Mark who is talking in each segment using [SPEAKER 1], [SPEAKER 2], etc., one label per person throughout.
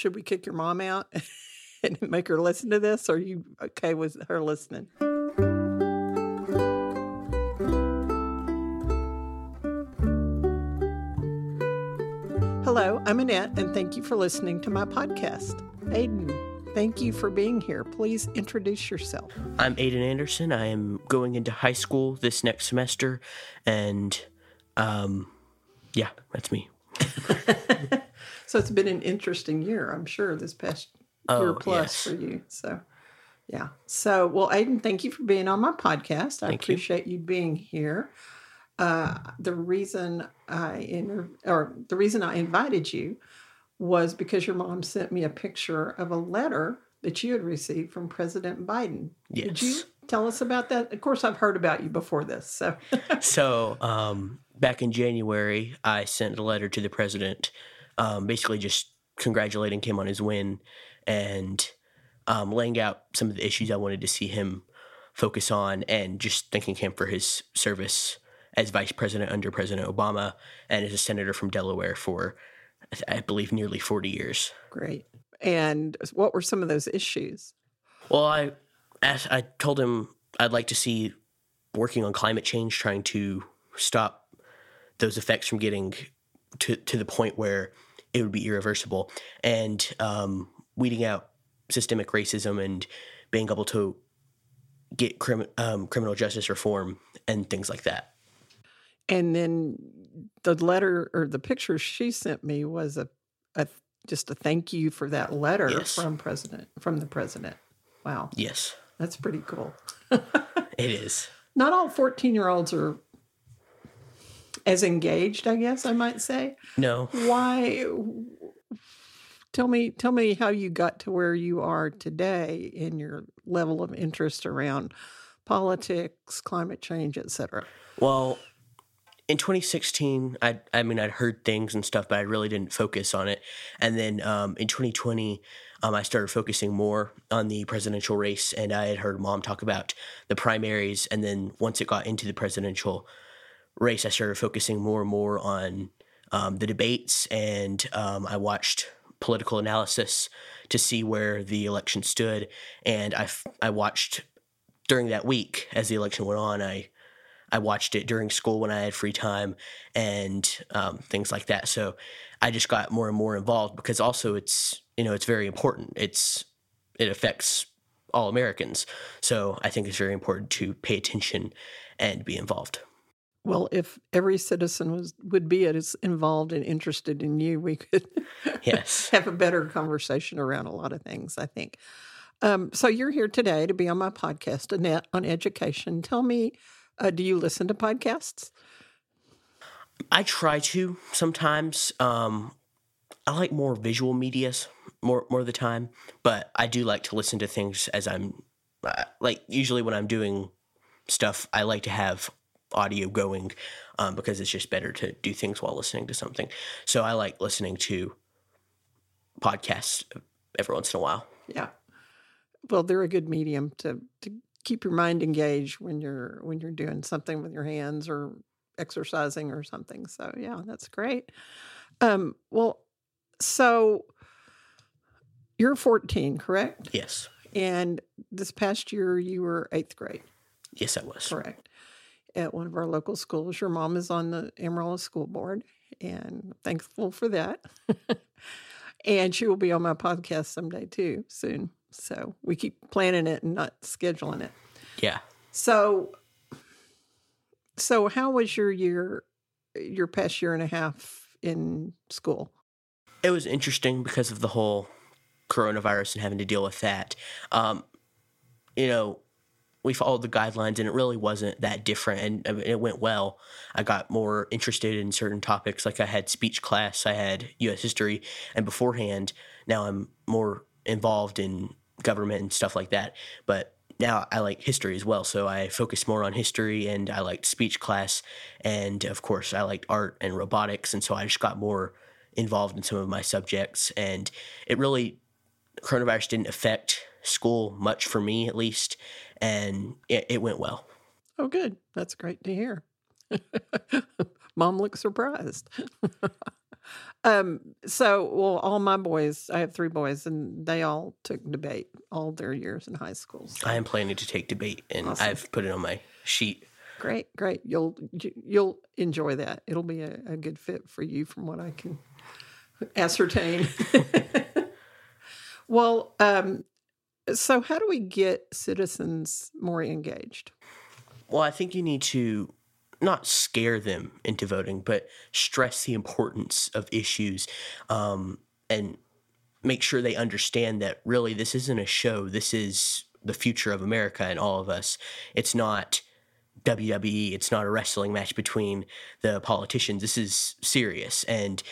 [SPEAKER 1] should we kick your mom out and make her listen to this? Or are you okay with her listening? Hello, I'm Annette, and thank you for listening to my podcast. Aiden, thank you for being here. Please introduce yourself.
[SPEAKER 2] I'm Aiden Anderson. I am going into high school this next semester, and um, yeah, that's me.
[SPEAKER 1] so it's been an interesting year, I'm sure, this past
[SPEAKER 2] Oh,
[SPEAKER 1] year plus
[SPEAKER 2] yes.
[SPEAKER 1] for you. So, yeah. So, well, Aiden, thank you for being on my podcast. I
[SPEAKER 2] Thank you.
[SPEAKER 1] appreciate you. being here. Uh, the reason I inter- or the reason I invited you was because your mom sent me a picture of a letter that you had received from President Biden. Did you tell us about that? Of course, I've heard about you before this. So,
[SPEAKER 2] so um, back in January, I sent a letter to the president, um, basically just congratulating him on his win and um, laying out some of the issues I wanted to see him focus on, and just thanking him for his service as vice president under President Obama and as a senator from Delaware for, I believe, nearly forty years.
[SPEAKER 1] great. And what were some of those issues?
[SPEAKER 2] Well, I asked, I told him I'd like to see working on climate change, trying to stop those effects from getting to to the point where it would be irreversible, and um, weeding out systemic racism and being able to get crim- um, criminal justice reform and things like that.
[SPEAKER 1] And then the letter or the picture she sent me was a, a just a thank you for that letter
[SPEAKER 2] Yes.
[SPEAKER 1] from president from the president. Wow,
[SPEAKER 2] Yes,
[SPEAKER 1] that's pretty cool.
[SPEAKER 2] it is.
[SPEAKER 1] Not all 14 year olds are as engaged, I guess I might say.
[SPEAKER 2] No,
[SPEAKER 1] Why tell me tell me how you got to where you are today in your level of interest around politics, climate change, etc.
[SPEAKER 2] Well, in 2016, I I mean I'd heard things and stuff, but I really didn't focus on it. And then um, in 2020, um, I started focusing more on the presidential race, and I had heard mom talk about the primaries. And then once it got into the presidential race, I started focusing more and more on um, the debates, and um, I watched political analysis to see where the election stood. And I I watched during that week as the election went on. I I watched it during school when I had free time and um, things like that. So I just got more and more involved because also it's you know it's very important. It's it affects all Americans. So I think it's very important to pay attention and be involved.
[SPEAKER 1] Well, if every citizen was would be as involved and interested in you, we could
[SPEAKER 2] Yes.
[SPEAKER 1] have a better conversation around a lot of things. I think. Um, so you're here today to be on my podcast, Annette, on education. Tell me, uh, do you listen to podcasts?
[SPEAKER 2] I try to sometimes. Um, I like more visual medias more more of the time, but I do like to listen to things as I'm uh, like usually when I'm doing stuff. I like to have audio going um, because it's just better to do things while listening to something. So I like listening to podcasts every once in a while.
[SPEAKER 1] Yeah. Well, they're a good medium to to keep your mind engaged when you're when you're doing something with your hands or exercising or something. So yeah, that's great. Um, well, so you're 14, correct?
[SPEAKER 2] Yes,
[SPEAKER 1] And this past year you were eighth grade,
[SPEAKER 2] yes, I was.
[SPEAKER 1] correct? At one of our local schools. Your mom is on the Amarillo School Board, and thankful for that. and she will be on my podcast someday too, soon. So we keep planning it and not scheduling it.
[SPEAKER 2] Yeah.
[SPEAKER 1] So, so how was your year, your past year and a half in school?
[SPEAKER 2] it was interesting because of the whole coronavirus and having to deal with that. Um, you know, we followed the guidelines and it really wasn't that different and I mean, it went well. I got more interested in certain topics. Like I had speech class, I had US history, and beforehand, now I'm more involved in government and stuff like that. But now I like history as well, so I focused more on history and I liked speech class, and of course I liked art and robotics, and so I just got more involved in some of my subjects, and it really coronavirus didn't affect school much for me at least, and it, it went well.
[SPEAKER 1] Oh, good. That's great to hear. Mom looks surprised. Um, so, well, all my boys, I have three boys, and they all took debate all their years in high school. So.
[SPEAKER 2] I am planning to take debate, and
[SPEAKER 1] Awesome.
[SPEAKER 2] I've put it on my sheet.
[SPEAKER 1] Great, great. You'll you'll enjoy that. It'll be a, a good fit for you, from what I can ascertain. well, um, so how do we get citizens more engaged?
[SPEAKER 2] Well, I think you need to not scare them into voting, but stress the importance of issues um, and make sure they understand that really this isn't a show. This is the future of America and all of us. It's not WWE, it's not a wrestling match between the politicians. This is serious. And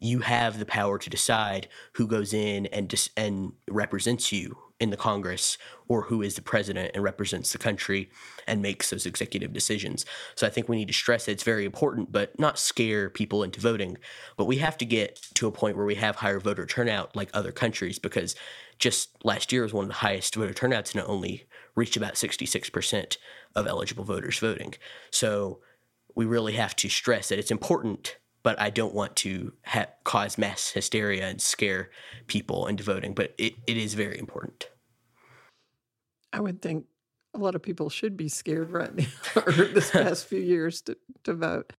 [SPEAKER 2] you have the power to decide who goes in and dis- and represents you in the Congress or who is the president and represents the country and makes those executive decisions. So I think we need to stress that it's very important, but not scare people into voting. But we have to get to a point where we have higher voter turnout like other countries because just last year was one of the highest voter turnouts and it only reached about 66% of eligible voters voting. So we really have to stress that it's important but I don't want to ha- cause mass hysteria and scare people into voting. But it, it is very important.
[SPEAKER 1] I would think a lot of people should be scared right now or this past few years to, to vote.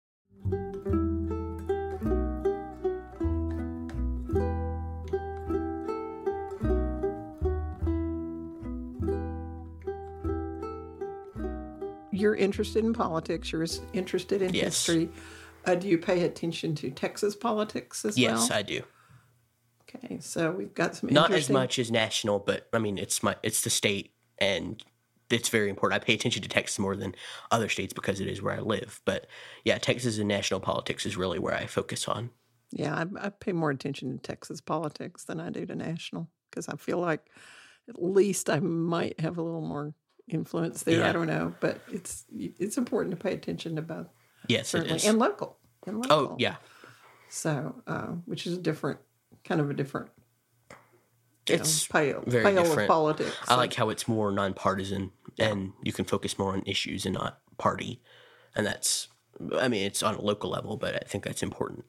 [SPEAKER 1] You're interested in politics. You're interested in
[SPEAKER 2] Yes.
[SPEAKER 1] history. Uh, do you pay attention to Texas politics as
[SPEAKER 2] Yes,
[SPEAKER 1] well?
[SPEAKER 2] Yes, I do.
[SPEAKER 1] Okay, so we've got some
[SPEAKER 2] Not as much as national, but I mean, it's my it's the state, and it's very important. I pay attention to Texas more than other states because it is where I live. But yeah, Texas and national politics is really where I focus on.
[SPEAKER 1] Yeah, I, I pay more attention to Texas politics than I do to national because I feel like at least I might have a little more influence there. I don't know, but it's it's important to pay attention to
[SPEAKER 2] Yes,
[SPEAKER 1] certainly
[SPEAKER 2] is.
[SPEAKER 1] and local. And local.
[SPEAKER 2] oh yeah,
[SPEAKER 1] So, uh, which is a different kind of a different you know,
[SPEAKER 2] it's
[SPEAKER 1] pale,
[SPEAKER 2] very
[SPEAKER 1] pale of
[SPEAKER 2] different.
[SPEAKER 1] politics.
[SPEAKER 2] I like how it's more nonpartisan and you can focus more on issues and not party. And that's, I mean, it's on a local level, but I think that's important.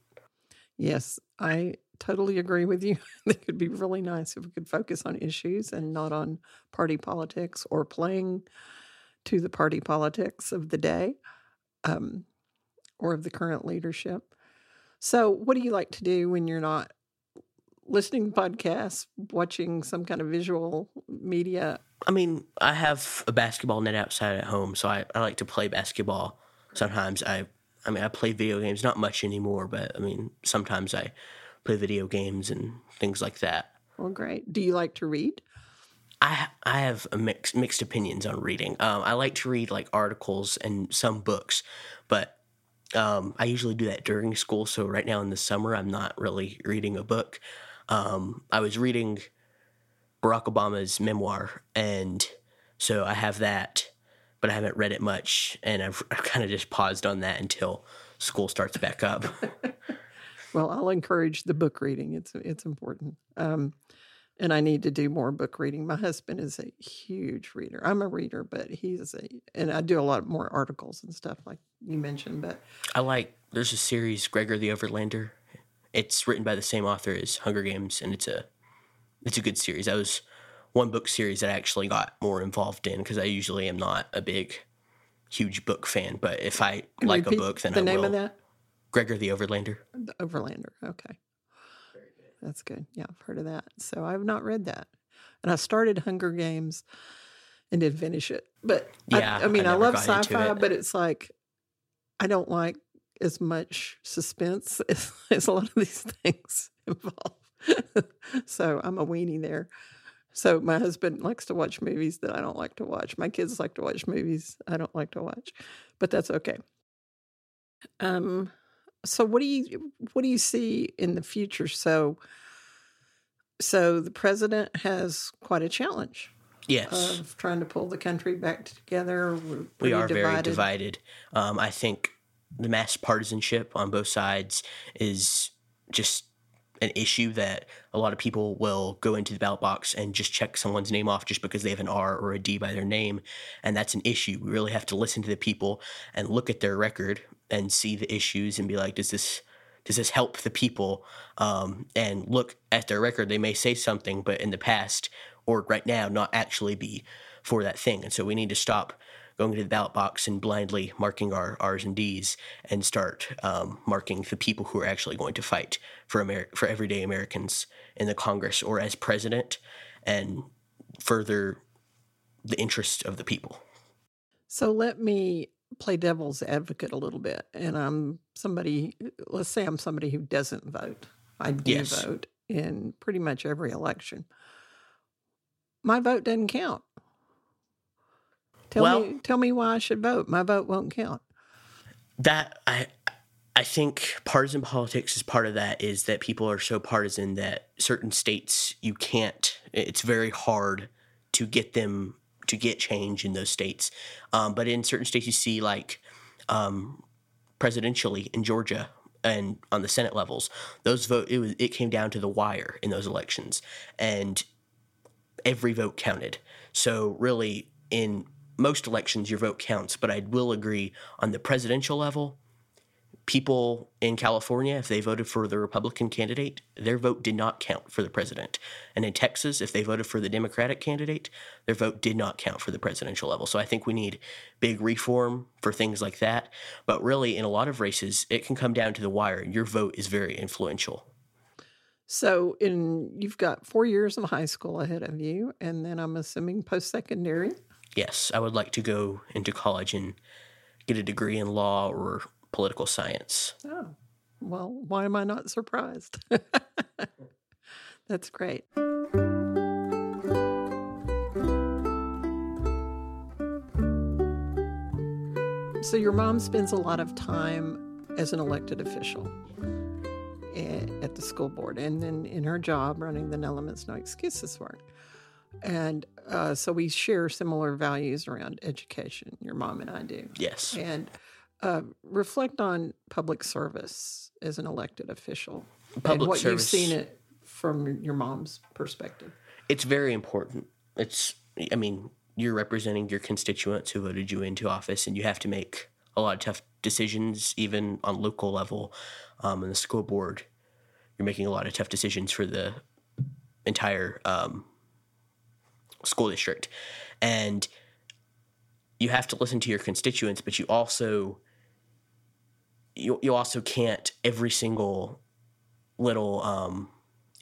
[SPEAKER 1] Yes, I totally agree with you. it could be really nice if we could focus on issues and not on party politics or playing to the party politics of the day um, or of the current leadership. So, what do you like to do when you're not listening to podcasts, watching some kind of visual media?
[SPEAKER 2] I mean, I have a basketball net outside at home, so I, I like to play basketball. Sometimes I, I mean, I play video games, not much anymore, but I mean, sometimes I play video games and things like that.
[SPEAKER 1] Well, great. Do you like to read?
[SPEAKER 2] I I have a mix, mixed opinions on reading. Um, I like to read like articles and some books, but um, I usually do that during school. So right now in the summer, I'm not really reading a book. Um, I was reading Barack Obama's memoir, and so I have that, but I haven't read it much, and I've, I've kind of just paused on that until school starts back up.
[SPEAKER 1] Well, I'll encourage the book reading. It's it's important. Um, and I need to do more book reading. My husband is a huge reader. I'm a reader, but he's a and I do a lot more articles and stuff like you mentioned. But
[SPEAKER 2] I like there's a series Gregor the Overlander. It's written by the same author as Hunger Games, and it's a it's a good series. That was one book series that I actually got more involved in because I usually am not a big, huge book fan. But if I
[SPEAKER 1] can
[SPEAKER 2] like a book, then
[SPEAKER 1] the
[SPEAKER 2] I
[SPEAKER 1] name
[SPEAKER 2] will.
[SPEAKER 1] of that
[SPEAKER 2] Gregor the Overlander.
[SPEAKER 1] the Overlander. Okay, that's good. Yeah, I've heard of that. So I've not read that, and I started Hunger Games and didn't finish it. But
[SPEAKER 2] Yeah,
[SPEAKER 1] I, I mean,
[SPEAKER 2] I
[SPEAKER 1] I, love sci-fi,
[SPEAKER 2] it.
[SPEAKER 1] but it's like I don't like as much suspense as, as a lot of these things involve. so I'm a weenie there. So my husband likes to watch movies that I don't like to watch. My kids like to watch movies I don't like to watch, but that's okay. Um, so what do you what do you see in the future? So, so the president has quite a challenge
[SPEAKER 2] Yes,
[SPEAKER 1] of trying to pull the country back together. We're
[SPEAKER 2] we are very divided. Um, I think the mass partisanship on both sides is just an issue that a lot of people will go into the ballot box and just check someone's name off just because they have an R or a D by their name. And that's an issue. We really have to listen to the people and look at their record and see the issues and be like, does this does this help the people? Um, and look at their record, they may say something, but in the past or right now, not actually be for that thing. And so we need to stop going to the ballot box and blindly marking our R's and D's and start um, marking the people who are actually going to fight for Amer- for everyday Americans in the Congress or as president and further the interest of the people.
[SPEAKER 1] So let me play devil's advocate a little bit. And I'm somebody, let's say I'm somebody who doesn't vote. I do
[SPEAKER 2] Yes.
[SPEAKER 1] vote in pretty much every election. My vote doesn't count. Tell
[SPEAKER 2] Well-
[SPEAKER 1] me tell me why I should vote. My vote won't count.
[SPEAKER 2] that I I think partisan politics is part of that is that people are so partisan that certain states you can't it's very hard to get them to get change in those states um, but in certain states you see like um, presidentially in Georgia and on the Senate levels those vote it was it came down to the wire in those elections and every vote counted so really in most elections your vote counts but I will agree on the presidential level people in California, if they voted for the Republican candidate, their vote did not count for the president. And in Texas, if they voted for the Democratic candidate, their vote did not count for the presidential level. So I think we need big reform for things like that. But really, in a lot of races, it can come down to the wire. Your vote is very influential.
[SPEAKER 1] So in you've got four years of high school ahead of you, and then I'm assuming post secondary.
[SPEAKER 2] Yes, I would like to go into college and get a degree in law or political science.
[SPEAKER 1] Oh, well, why am I not surprised? That's great. So, your mom spends a lot of time as an elected official at the school board and then in her job running the No Limits, No Excuses work. And uh, so, we share similar values around education, your mom and I do
[SPEAKER 2] Yes.
[SPEAKER 1] and uh, reflect on public service as an elected official and
[SPEAKER 2] Public
[SPEAKER 1] what you've seen it from your mom's perspective.
[SPEAKER 2] it's very important. It's, I mean, you're representing your constituents who voted you into office, and you have to make a lot of tough decisions, even on local level. Um, in the school board, you're making a lot of tough decisions for the entire um, school district, and you have to listen to your constituents, but you also you you also can't every single little um,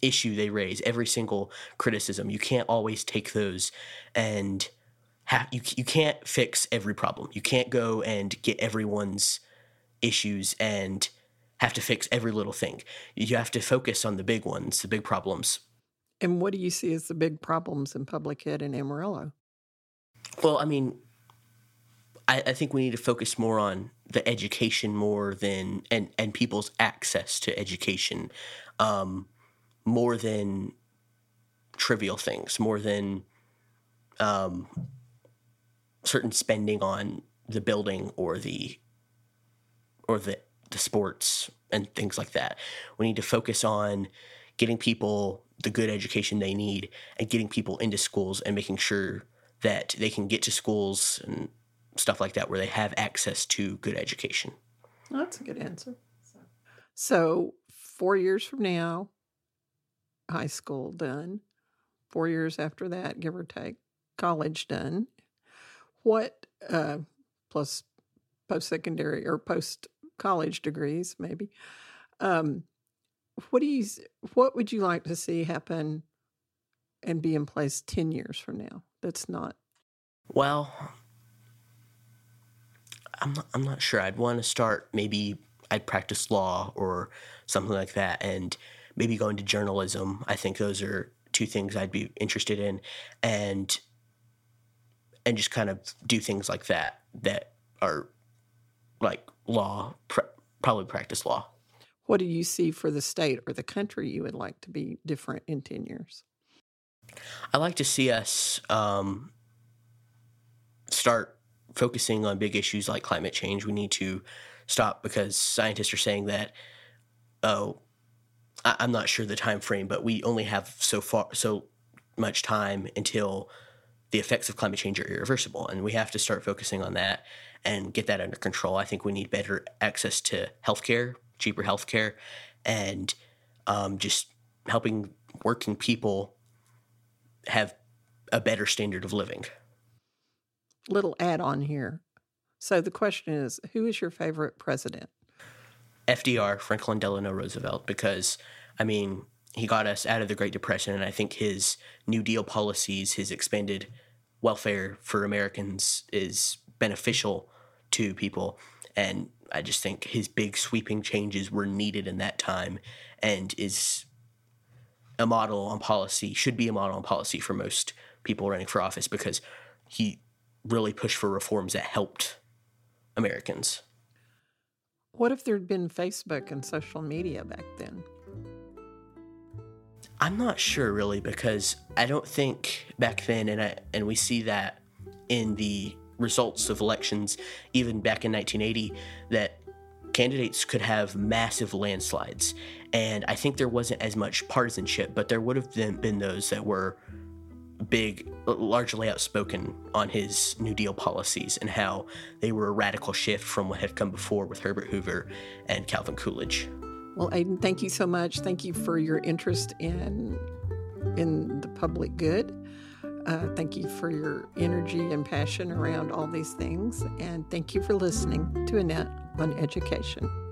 [SPEAKER 2] issue they raise, every single criticism. You can't always take those and ha- you you can't fix every problem. You can't go and get everyone's issues and have to fix every little thing. You have to focus on the big ones, the big problems.
[SPEAKER 1] And what do you see as the big problems in public ed in Amarillo?
[SPEAKER 2] Well, I mean, I, I think we need to focus more on the education more than and and people's access to education, um, more than trivial things, more than um, certain spending on the building or the or the the sports and things like that. We need to focus on getting people the good education they need and getting people into schools and making sure that they can get to schools and stuff like that where they have access to good education.
[SPEAKER 1] That's a good answer. So, four years from now, high school done. Four years after that, give or take, college done. What, uh, plus post secondary or post college degrees, maybe. Um, what do you, what would you like to see happen and be in place 10 years from now? That's not,
[SPEAKER 2] Well, I'm not, I'm not sure. I'd want to start maybe I'd practice law or something like that and maybe go into journalism. I think those are two things I'd be interested in and and just kind of do things like that that are like law pr- probably practice law.
[SPEAKER 1] What do you see for the state or the country you would like to be different in 10 years?
[SPEAKER 2] I like to see us um, start focusing on big issues like climate change. We need to stop because scientists are saying that. Oh, I, I'm not sure the time frame, but we only have so far so much time until the effects of climate change are irreversible, and we have to start focusing on that and get that under control. I think we need better access to healthcare cheaper healthcare, and um, just helping working people have a better standard of living.
[SPEAKER 1] Little add on here. So the question is who is your favorite president?
[SPEAKER 2] FDR, Franklin Delano Roosevelt, because, I mean, he got us out of the Great Depression, and I think his New Deal policies, his expanded welfare for Americans is beneficial to people. And I just think his big sweeping changes were needed in that time and is a model on policy, should be a model on policy for most people running for office because he really pushed for reforms that helped Americans.
[SPEAKER 1] What if there'd been Facebook and social media back then?
[SPEAKER 2] I'm not sure really because I don't think back then, and I and we see that in the results of elections, even back in 1980, that candidates could have massive landslides, and I think there wasn't as much partisanship, but there would have been, been those that were big, largely outspoken on his New Deal policies and how they were a radical shift from what had come before with Herbert Hoover and Calvin Coolidge.
[SPEAKER 1] Well, Aiden, thank you so much. Thank you for your interest in in the public good. Uh, thank you for your energy and passion around all these things. And thank you for listening to Annette on education.